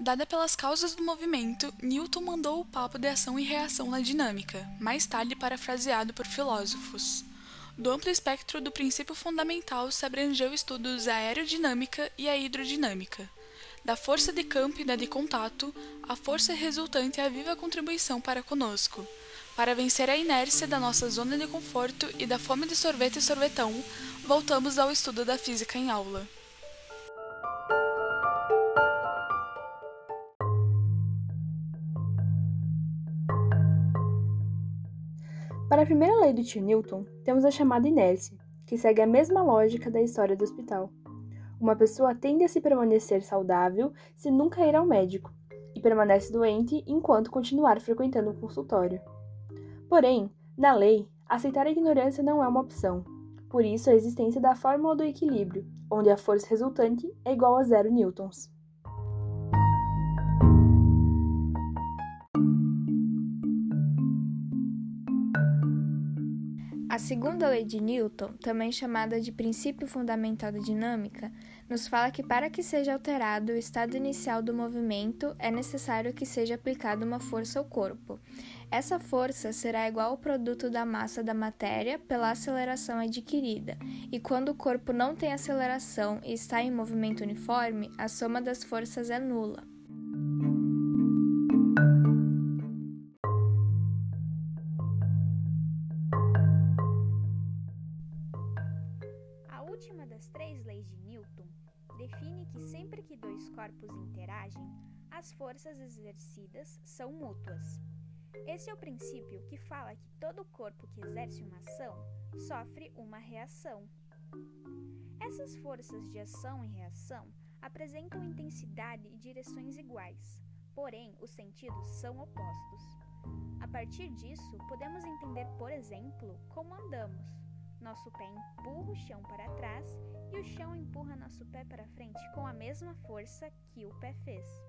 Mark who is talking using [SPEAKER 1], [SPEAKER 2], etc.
[SPEAKER 1] Dada pelas causas do movimento, Newton mandou o papo de ação e reação na dinâmica, mais tarde parafraseado por filósofos. Do amplo espectro do princípio fundamental se abrangeu estudos a aerodinâmica e a hidrodinâmica. Da força de campo e da de contato, a força resultante é a viva contribuição para conosco. Para vencer a inércia da nossa zona de conforto e da fome de sorvete e sorvetão, voltamos ao estudo da física em aula.
[SPEAKER 2] Para a primeira lei do tio Newton, temos a chamada inércia, que segue a mesma lógica da história do hospital. Uma pessoa tende a se permanecer saudável se nunca ir ao médico, e permanece doente enquanto continuar frequentando o consultório. Porém, na lei, aceitar a ignorância não é uma opção. Por isso, a existência da fórmula do equilíbrio, onde a força resultante é igual a zero newtons.
[SPEAKER 3] A segunda lei de Newton, também chamada de princípio fundamental da dinâmica, nos fala que para que seja alterado o estado inicial do movimento é necessário que seja aplicada uma força ao corpo. Essa força será igual ao produto da massa da matéria pela aceleração adquirida, e quando o corpo não tem aceleração e está em movimento uniforme, a soma das forças é nula.
[SPEAKER 4] Última das três leis de Newton define que sempre que dois corpos interagem, as forças exercidas são mútuas. Esse é o princípio que fala que todo corpo que exerce uma ação sofre uma reação. Essas forças de ação e reação apresentam intensidade e direções iguais, porém os sentidos são opostos. A partir disso, podemos entender, por exemplo, como andamos. Nosso pé empurra o chão para trás e o chão empurra nosso pé para frente com a mesma força que o pé fez.